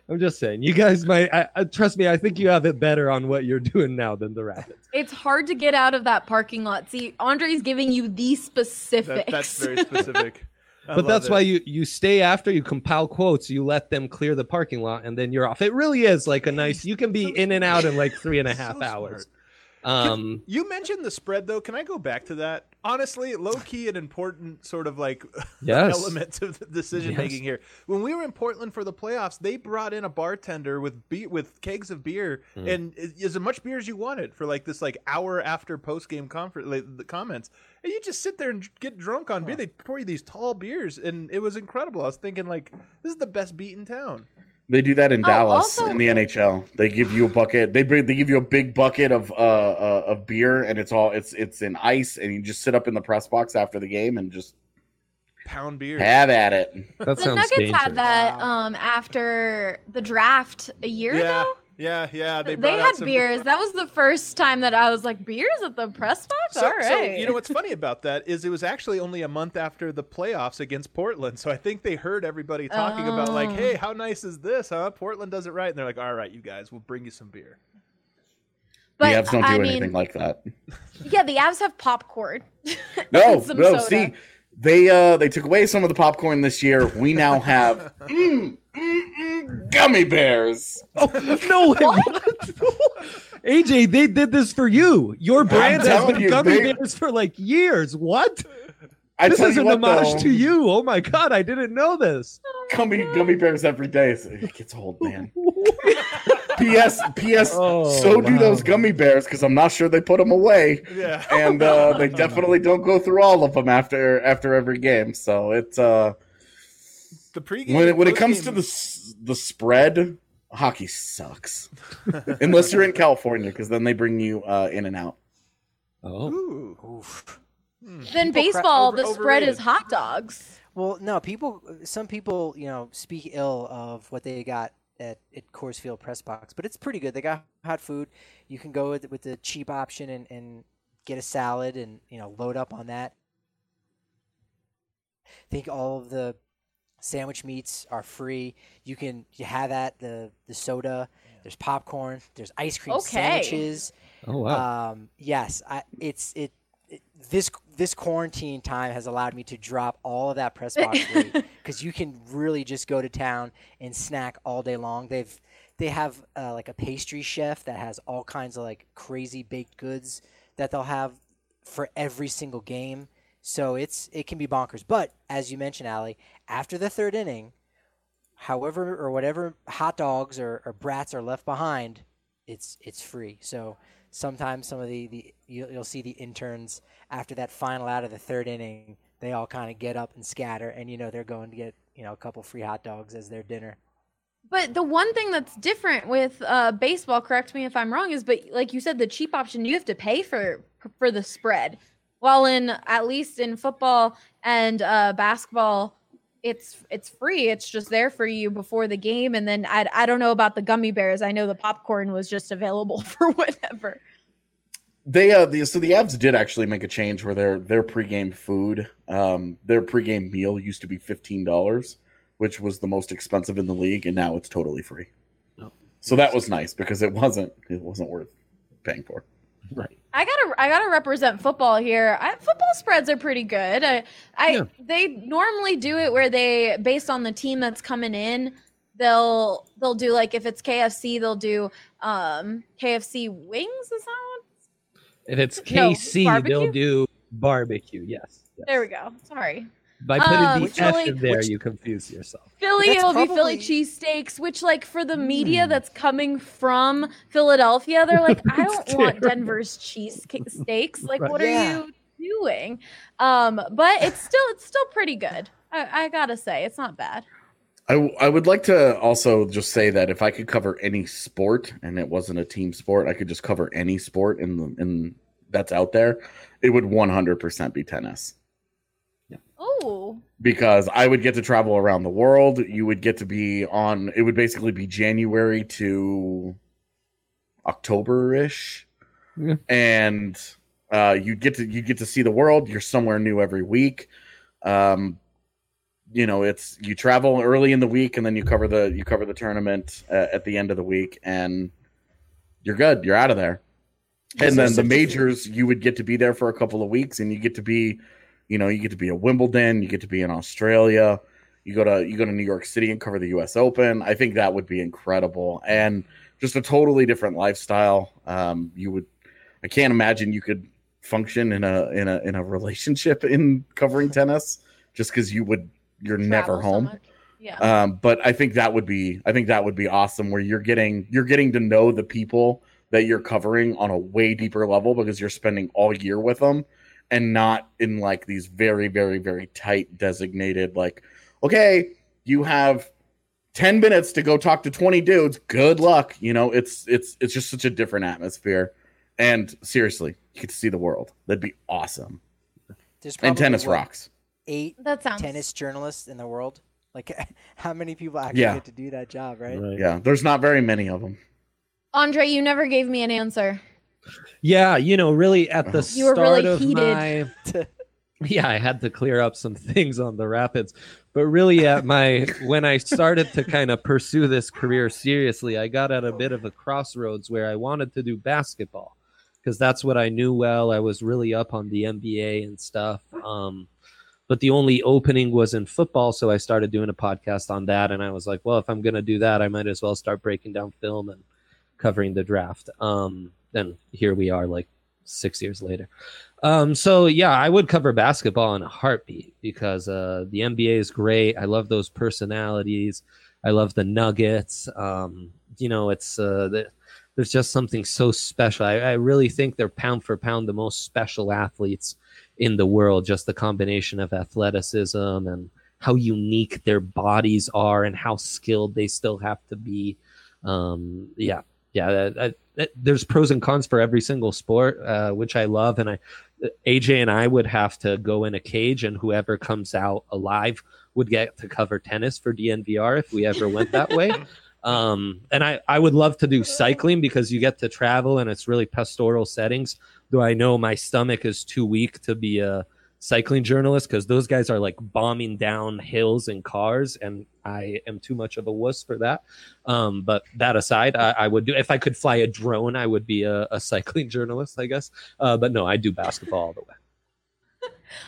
I'm just saying, you guys might I, I, trust me. I think you have it better on what you're doing now than the Rapids. It's hard to get out of that parking lot. See, Andre's giving you the specifics. That, that's very [LAUGHS] specific. I but that's it. why you you stay after you compile quotes you let them clear the parking lot and then you're off it really is like a nice you can be in and out in like three and a [LAUGHS] half So hours um You mentioned the spread, though. Can I go back to that? Honestly, low key, an important sort of like [LAUGHS] Yes. element to the decision making here. When we were in Portland for the playoffs, they brought in a bartender with be- with kegs of beer Hmm. and as much beer as you wanted for like this like hour after post game conference like, the comments, and you just sit there and get drunk on beer. They pour you these tall beers, and it was incredible. I was thinking like, this is the best beat in town. They do that in Oh, Dallas also- in the NHL. They give you a bucket. They bring. They give you a big bucket of uh, uh of beer, and it's all it's it's in ice, and you just sit up in the press box after the game and just Pound beer. have at it. that the sounds Nuggets dangerous had that Wow. um after the draft a year yeah, ago. Yeah, yeah. They, They, had some- beers. That was the first time that I was like, beers at the press box? So, All right. so you know what's funny about that is it was actually only a month after the playoffs against Portland. So I think they heard everybody talking about like, Oh. "Hey, how nice is this? Huh? Portland does it right." And they're like, "All right, you guys, we'll bring you some beer." but the Avs don't do I anything mean, like that. [LAUGHS] yeah, the Avs have popcorn. [LAUGHS] No, and some no. soda. See, they uh they took away some of the popcorn this year. We now have [LAUGHS] mm, mm, gummy bears. oh no [LAUGHS] what? aj they did this for you your brand has been you, gummy they- bears for like years what I this is you an what, homage though, to you oh my god i didn't know this Gummy gummy bears every day. It gets old, man. [LAUGHS] P.S. P.S. Oh, so do those gummy bears because I'm not sure they put them away, Yeah. and uh, they [LAUGHS] definitely don't go through all of them after after every game. So it's uh the pregame. when it, when it comes to the the spread, hockey sucks [LAUGHS] unless you're in California because then they bring you uh, in and out. Oh, Ooh. Oof. Then People cra- baseball, over- the spread overrated. is hot dogs. Well, no, people. Some people, you know, speak ill of what they got at, at Coors Field Press Box, but it's pretty good. They got hot food. You can go with, with the cheap option and, and get a salad and you know load up on that. I think all of the sandwich meats are free. You can you have that the the soda. There's popcorn. There's ice cream Okay. sandwiches. oh wow. Um, yes, I, it's it, it. This this quarantine time has allowed me to drop all of that press box [LAUGHS] weight because you can really just go to town and snack all day long. They've they have uh, like a pastry chef that has all kinds of like crazy baked goods that they'll have for every single game. So it's it can be bonkers. But as you mentioned, Allie, after the third inning, however or whatever hot dogs or, or brats are left behind, it's it's free. So sometimes some of the, the you'll, you'll see the interns after that final out of the third inning, they all kind of get up and scatter, and you know they're going to get you know a couple free hot dogs as their dinner. But the one thing that's different with uh, baseball, correct me if I'm wrong, is but like you said, the cheap option you have to pay for for the spread. While in at least in football and uh, basketball, it's it's free. It's just there for you before the game, and then I I don't know about the gummy bears. I know the popcorn was just available [LAUGHS] for whatever. They uh, the, so the Avs did actually make a change where their their pregame food, um, their pregame meal used to be fifteen dollars, which was the most expensive in the league, and now it's totally free. Oh. So that was nice because it wasn't it wasn't worth paying for. right. I gotta I gotta represent football here. I, football spreads are pretty good. I, I Yeah. they normally do it where they based on the team that's coming in, they'll they'll do like if it's KFC, they'll do um KFC wings. Is that what? If it's No, KC, barbecue? they'll do barbecue. Yes. yes. There we go. Sorry. By putting Um, the which F in there, which- you confuse yourself. Philly, That's it'll be Philly cheesesteaks, which like for the media that's coming from Philadelphia, they're like, [LAUGHS] I don't It's want. Denver's cheesesteaks. Like, Right. what Yeah. are you doing? Um, but it's still it's still pretty good. I, I gotta say, it's not bad. I, w- I would like to also just say that if I could cover any sport and it wasn't a team sport, I could just cover any sport in the in that's out there. It would 100% be tennis Oh, because I would get to travel around the world. You would get to be on. It would basically be January to October ish, Yeah. and uh, you'd get to you get to see the world. You're somewhere new every week. Um, you know, it's you travel early in the week, and then you cover the you cover the tournament uh, at the end of the week, and you're good. You're out of there. And then the majors, you would get to be there for a couple of weeks, and you get to be, you know, you get to be at Wimbledon, you get to be in Australia, you go to you go to New York City and cover the U.S. Open. I think that would be incredible, and just a totally different lifestyle. Um, you would, I can't imagine you could function in a in a in a relationship in covering tennis, just because you would you're never travel so home. much. Yeah. Um, but I think that would be I think that would be awesome where you're getting you're getting to know the people that you're covering on a way deeper level because you're spending all year with them and not in like these very very very tight designated like okay you have 10 minutes to go talk to 20 dudes good luck you know it's it's it's just such a different atmosphere and seriously you get to see the world that'd be awesome There's and tennis what, rocks Eight that sounds tennis journalists in the world. Like, [LAUGHS] how many people actually Yeah. get to do that job, right? yeah there's not very many of them Andre, you never gave me an answer. Yeah, you know, really at the You start really of heated. my [LAUGHS] yeah, I had to clear up some things on the Rapids, but really at my when I started to kind of pursue this career seriously, I got at a bit of a crossroads where I wanted to do basketball because that's what I knew well. I was really up on the NBA and stuff. Um, but the only opening was in football, so I started doing a podcast on that, and I was like, well, if I'm gonna do that, I might as well start breaking down film and covering the draft. Um, then here we are, like six years later. Um, so yeah, I would cover basketball in a heartbeat because uh, the NBA is great. I love those personalities. I love the Nuggets. Um, you know, it's uh, the, there's just something so special. I, I really think they're pound for pound the most special athletes in the world. Just the combination of athleticism and how unique their bodies are and how skilled they still have to be. Um, yeah, yeah. that- that- that- there's pros and cons for every single sport, uh, which I love. And I, AJ and I would have to go in a cage, and whoever comes out alive would get to cover tennis for DNVR if we ever went that way. [LAUGHS] Um, and I, I would love to do cycling because you get to travel and it's really pastoral settings. Though I know my stomach is too weak to be a cycling journalist because those guys are like bombing down hills in cars, and I am too much of a wuss for that. Um, but that aside, I, I would do if I could fly a drone, I would be a, a cycling [LAUGHS] journalist, I guess. Uh, but no, I do basketball all the way.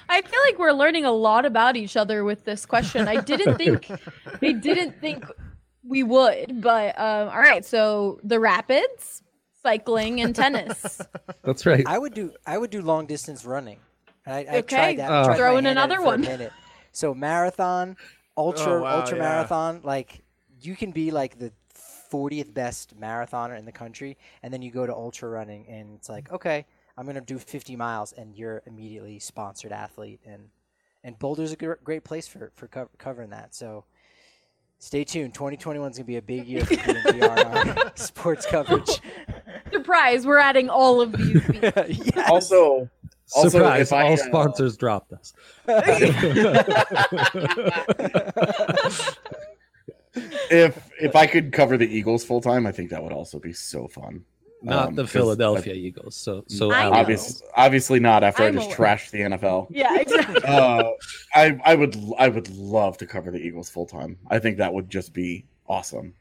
I feel like we're learning a lot about each other with this question. I didn't think I didn't think we would, but um, all right. So the rapids, cycling, and tennis. That's right. I would do I would do long distance running. I, I Okay, tried that. Uh, tried throw in hand at it another for one. So marathon, [LAUGHS] ultra Oh, wow, ultra yeah. marathon, like you can be like the 40th best marathoner in the country, and then you go to ultra running, and it's like okay, I'm gonna do 50 miles, and you're immediately sponsored athlete, and and Boulder's a gr- great place for for co- covering that. So. Stay tuned. 2021 is going to be a big year for DNVR [LAUGHS] on sports coverage. Surprise! We're adding all of these. [LAUGHS] fees. yes. Also, also Surprise! if I, all uh, sponsors dropped us. [LAUGHS] if if I could cover the Eagles full time, I think that would also be so fun. Not Um, the 'cause Philadelphia Eagles. So so I Alex. know. Obvious, obviously not after i I'm just aware. trashed the NFL. yeah, exactly. [LAUGHS] Uh, I I would I would love to cover the Eagles full time. I think that would just be awesome.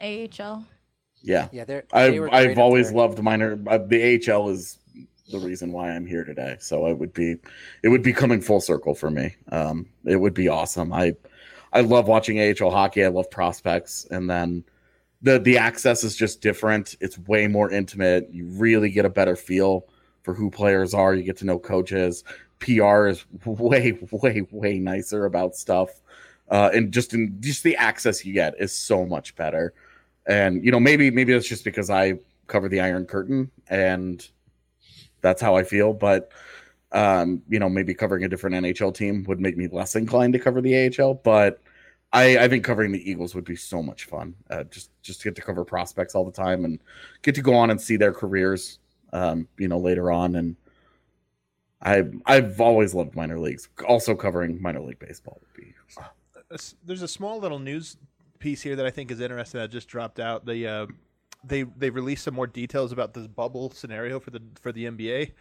AHL. Yeah, Yeah, they're, I they were great I've always there. loved minor. Uh, the AHL is the reason why I'm here today. So it would be it would be coming full circle for me. Um, it would be awesome. I I love watching AHL hockey. I love prospects, and then the the access is just different. It's way more intimate. You really get a better feel for who players are. You get to know coaches. PR is [LAUGHS] way way way nicer about stuff, uh, and just in just the access you get is so much better. And you know maybe maybe that's just because I cover the Iron Curtain and that's how I feel. But um, you know maybe covering a different NHL team would make me less inclined to cover the AHL. But I, I think covering the Eagles would be so much fun. Uh, just just to get to cover prospects all the time and get to go on and see their careers. Um, you know later on and. I I've always loved minor leagues. Also covering minor league baseball would be s- there's a small little news piece here that I think is interesting that just dropped out. The uh, they they released some more details about this bubble scenario for the for the NBA.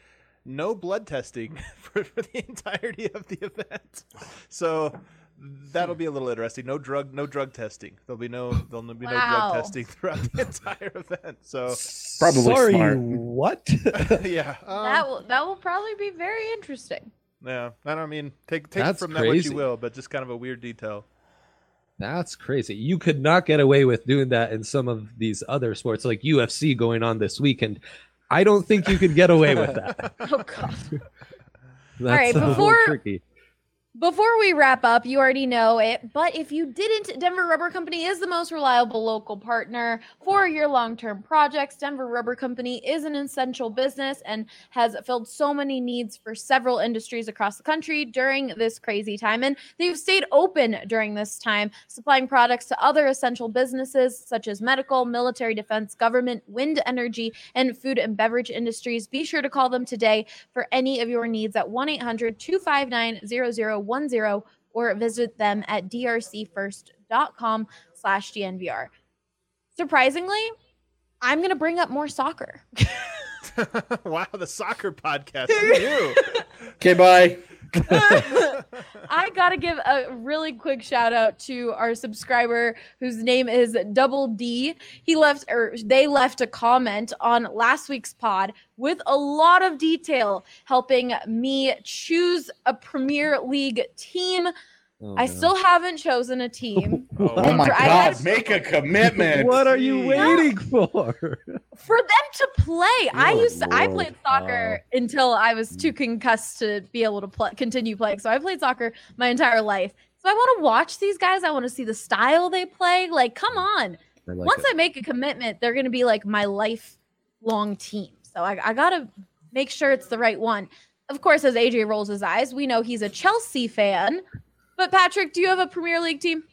No blood testing [LAUGHS] for, for the entirety of the event, so that'll be a little interesting. No drug no drug testing. There'll be no there'll be no drug testing throughout the [LAUGHS] entire event. So Probably Sorry, smart. what? [LAUGHS] yeah, um, that will that will probably be very interesting. yeah. I don't mean take take That's from that what you will, but just kind of a weird detail. That's crazy. You could not get away with doing that in some of these other sports, like UFC going on this weekend. I don't think you could get away with that. [LAUGHS] Oh god. [LAUGHS] That's right, a little before- tricky. Before we wrap up, you already know it, but if you didn't, Denver Rubber Company is the most reliable local partner for your long term projects. Denver Rubber Company is an essential business and has filled so many needs for several industries across the country during this crazy time. And they've stayed open during this time, supplying products to other essential businesses such as medical, military defense, government, wind energy, and food and beverage industries. Be sure to call them today for any of your needs at 1 800 259 0010 or visit them at drcfirst.com slash DNVR. Surprisingly, I'm going to bring up more soccer. [LAUGHS] wow, the soccer podcast. [LAUGHS] Okay, bye. [LAUGHS] I got to give a really quick shout out to our subscriber whose name is Double D. He left or they left a comment on last week's pod with a lot of detail helping me choose a Premier League team. Oh, I no. still haven't chosen a team. [LAUGHS] Oh, oh my I had- god, make a commitment. [LAUGHS] What are you Jeez. waiting [LAUGHS] for? for them to play. Oh, I used to, I played soccer until I was too concussed to be able to play, continue playing. So I played soccer my entire life. So I want to watch these guys. I want to see the style they play. Like, come on. I like Once it. I make a commitment, they're going to be like my lifelong team. So I, I got to make sure it's the right one. Of course, as AJ rolls his eyes, we know he's a Chelsea fan. But Patrick, do you have a Premier League team?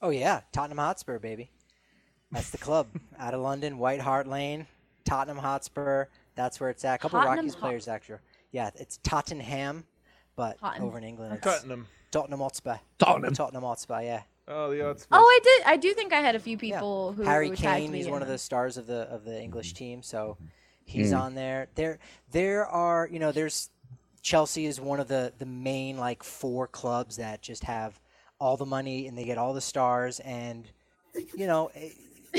Oh yeah, Tottenham Hotspur, baby. That's the club [LAUGHS] out of London, White Hart Lane, Tottenham Hotspur. That's where it's at. A couple Tottenham Rockies Hot- players actually. Yeah, it's Tottenham, but Totten- over in England, it's Tottenham. Tottenham Hotspur. Tottenham. Tottenham Hotspur. Yeah. Oh, the odds. Oh, I did. I do think I had a few Yeah. people who Harry who tagged Kane, he's in one of the stars of the of the English team, so he's Hmm. on there. There there are, you know, there's Chelsea is one of the the main like four clubs that just have all the money and they get all the stars and you know, eh,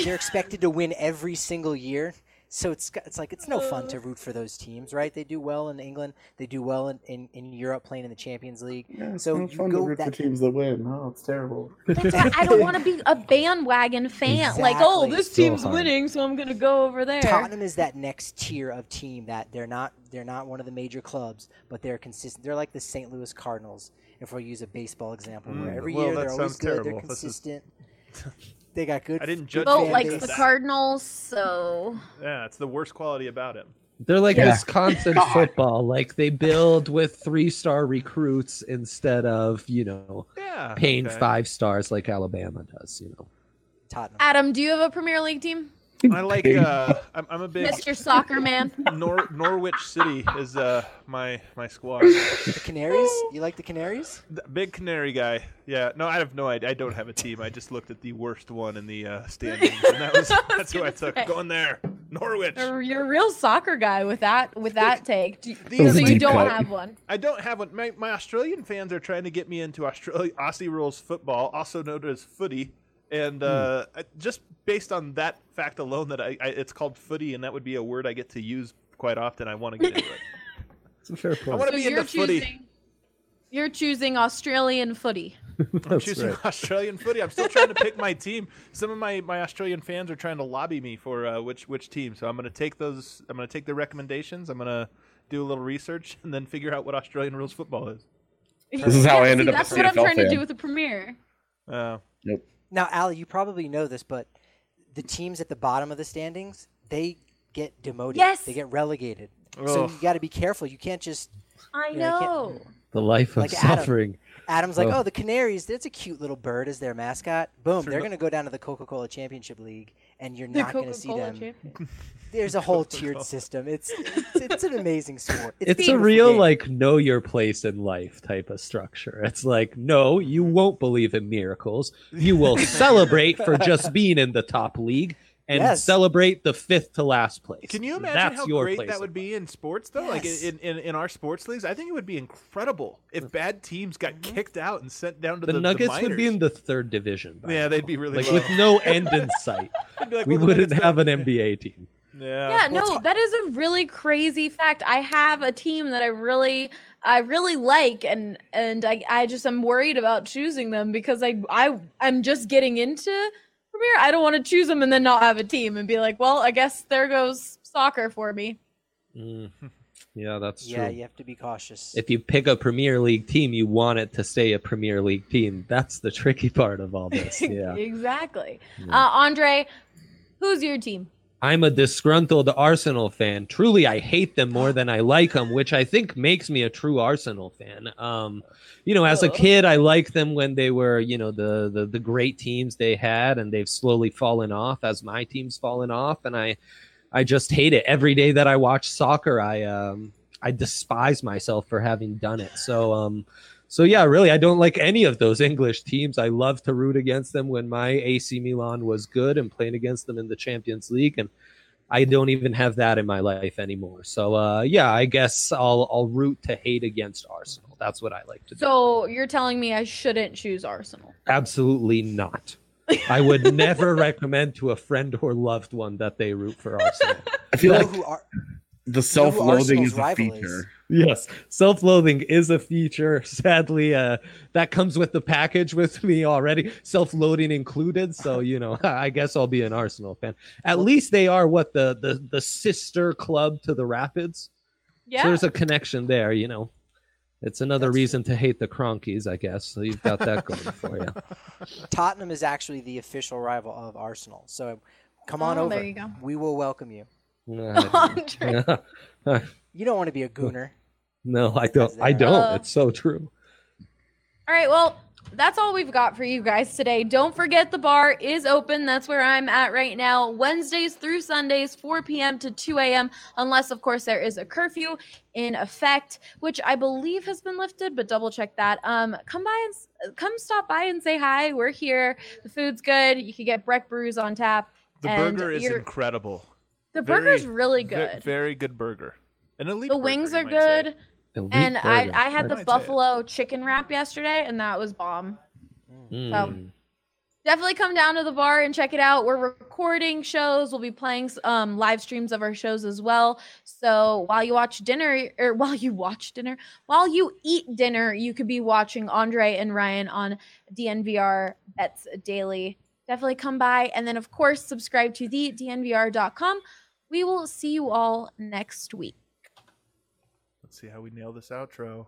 they're expected to win every single year. So it's it's like it's no fun to root for those teams, right? They do well in England, they do well in, in, in Europe playing in the Champions League. Yeah, so you go that for teams that win. Oh, it's terrible. Exact- I don't want to be a bandwagon fan. Like, oh, this So team's hard. winning, so I'm gonna go over there. Tottenham is that next tier of team that they're not they're not one of the major clubs, but they're consistent. They're like the St. Louis Cardinals, if we use a baseball example, where Mm, every well, year they're always good, terrible. they're [LAUGHS] consistent. They got good. I didn't judge Vote fan fan likes the base. Cardinals, so Yeah, it's the worst quality about it. They're like Yeah. Wisconsin [LAUGHS] football. Like they build with three star recruits instead of, you know, Yeah. paying okay. five stars like Alabama does, you know. Tottenham. Adam, do you have a Premier League team? I [LAUGHS] like. Uh, I'm, I'm a big Mr. Soccer Man. [LAUGHS] Nor- Norwich City is uh my my squad. The Canaries? You like the Canaries? The big Canary guy. Yeah. No, I have no idea. I don't have a team. I just looked at the worst one in the uh, standings, and that was [LAUGHS] that's who I took. say. Going there, Norwich. You're you're a real soccer guy with that with that take. Do- The so you don't cut. have one. I don't have one. My, my Australian fans are trying to get me into Australia Aussie rules football, also known as footy. And uh, I- just based on that fact alone, that I, I it's called footy, and that would be a word I get to use quite often. I want to get into it. [LAUGHS] It's a fair I point. want to So be you're into footy. choosing you're choosing Australian footy. [LAUGHS] I'm choosing right. [LAUGHS] Australian footy. I'm still trying to pick my team. Some of my, my Australian fans are trying to lobby me for uh, which which team. So I'm going to take those. I'm going to take their recommendations. I'm going to do a little research and then figure out what Australian rules football is. This is how I ended see, up a That's what I'm CFL trying to do with the Premier. Uh, Now, Allie, you probably know this, but the teams at the bottom of the standings, they get demoted. Yes. They get relegated. So you got to be careful. You can't just I Yeah, I can't- know. The life of Like Adam. Suffering. Adam's like, Oh. oh, the Canaries, that's a cute little bird as their mascot. Boom, Sure they're no- going to go down to the Coca Cola Championship League, and you're The not going to see Coca-Cola them. champion. [LAUGHS] There's a whole tiered system. It's, it's it's an amazing sport. It's, It's a beautiful real game. like know your place in life type of structure. It's like no, you won't believe in miracles. You will [LAUGHS] celebrate for just being in the top league and Yes. celebrate the fifth to last place. Can you imagine That's how your great that would be in sports, though? Like in, in, in our sports leagues, I think it would be incredible if bad teams got mm-hmm. kicked out and sent down to The, the, Nuggets would be in the third division. Yeah, now. they'd be really like low. with no [LAUGHS] end in sight. Like, we "Well, wouldn't Nuggets have an NBA team. Yeah. Yeah, no, that is a really crazy fact. I have a team that I really I really like and and I, I just am worried about choosing them because I I I'm just getting into Premier. I don't want to choose them and then not have a team and be like, well, I guess there goes soccer for me. Mm. Yeah, that's Yeah, true. you have to be cautious. If you pick a Premier League team, you want it to stay a Premier League team. That's the tricky part of all this. [LAUGHS] Yeah. exactly. Yeah. Uh, Andre, who's your team? I'm a disgruntled Arsenal fan. Truly, I hate them more than I like them, which I think makes me a true Arsenal fan. Um, you know, as a kid, I liked them when they were, you know, the, the the great teams they had, and they've slowly fallen off as my team's fallen off, and I, I just hate it every day that I watch soccer. I um, I despise myself for having done it. So um, so yeah, really, I don't like any of those English teams. I love to root against them when my AC Milan was good and playing against them in the Champions League, and I don't even have that in my life anymore. So uh, yeah, I guess I'll I'll root to hate against Arsenal. That's what I like to do. So you're telling me I shouldn't choose Arsenal? Absolutely not. I would [LAUGHS] never recommend to a friend or loved one that they root for Arsenal. I feel You know like who are, the self-loathing Arsenal's is a feature. is? Feature. Yes, self-loathing is a feature. Sadly, uh, that comes with the package with me already, self-loading included. So you know, [LAUGHS] I guess I'll be an Arsenal fan. At least they are what the the the sister club to the Rapids. Yeah. So there's a connection there. You know, It's another reason to hate the Kroenkes, I guess. So you've got that going for you. [LAUGHS] Tottenham is actually the official rival of Arsenal. So come on Oh, over. there you go. We will welcome you. [LAUGHS] Andre. You don't want to be a gooner. no, I don't. I don't. Uh, it's so true. All right, well, that's all we've got for you guys today. Don't forget the bar is open. That's where I'm at right now. Wednesdays through Sundays, 4 p.m. to 2 a.m., unless, of course, there is a curfew in effect, which I believe has been lifted, but double check that. Um, come by and come stop by and say hi. We're here. The food's good. You can get Breck Brews on tap. The burger is incredible. The burger is really ve- good. very good burger. An elite. the burger, wings you are might say. good. Elite And I, burger. I had the I'd say it. buffalo chicken wrap yesterday, and that was bomb. Mm. definitely come down to the bar and check it out. We're recording shows. We'll be playing um, live streams of our shows as well. So while you watch dinner, or [LAUGHS] while you watch dinner, while you eat dinner, you could be watching Andre and Ryan on DNVR Bets Daily. Definitely come by. And then, of course, subscribe to the DNVR.com. We will see you all next week. Let's see how we nail this outro.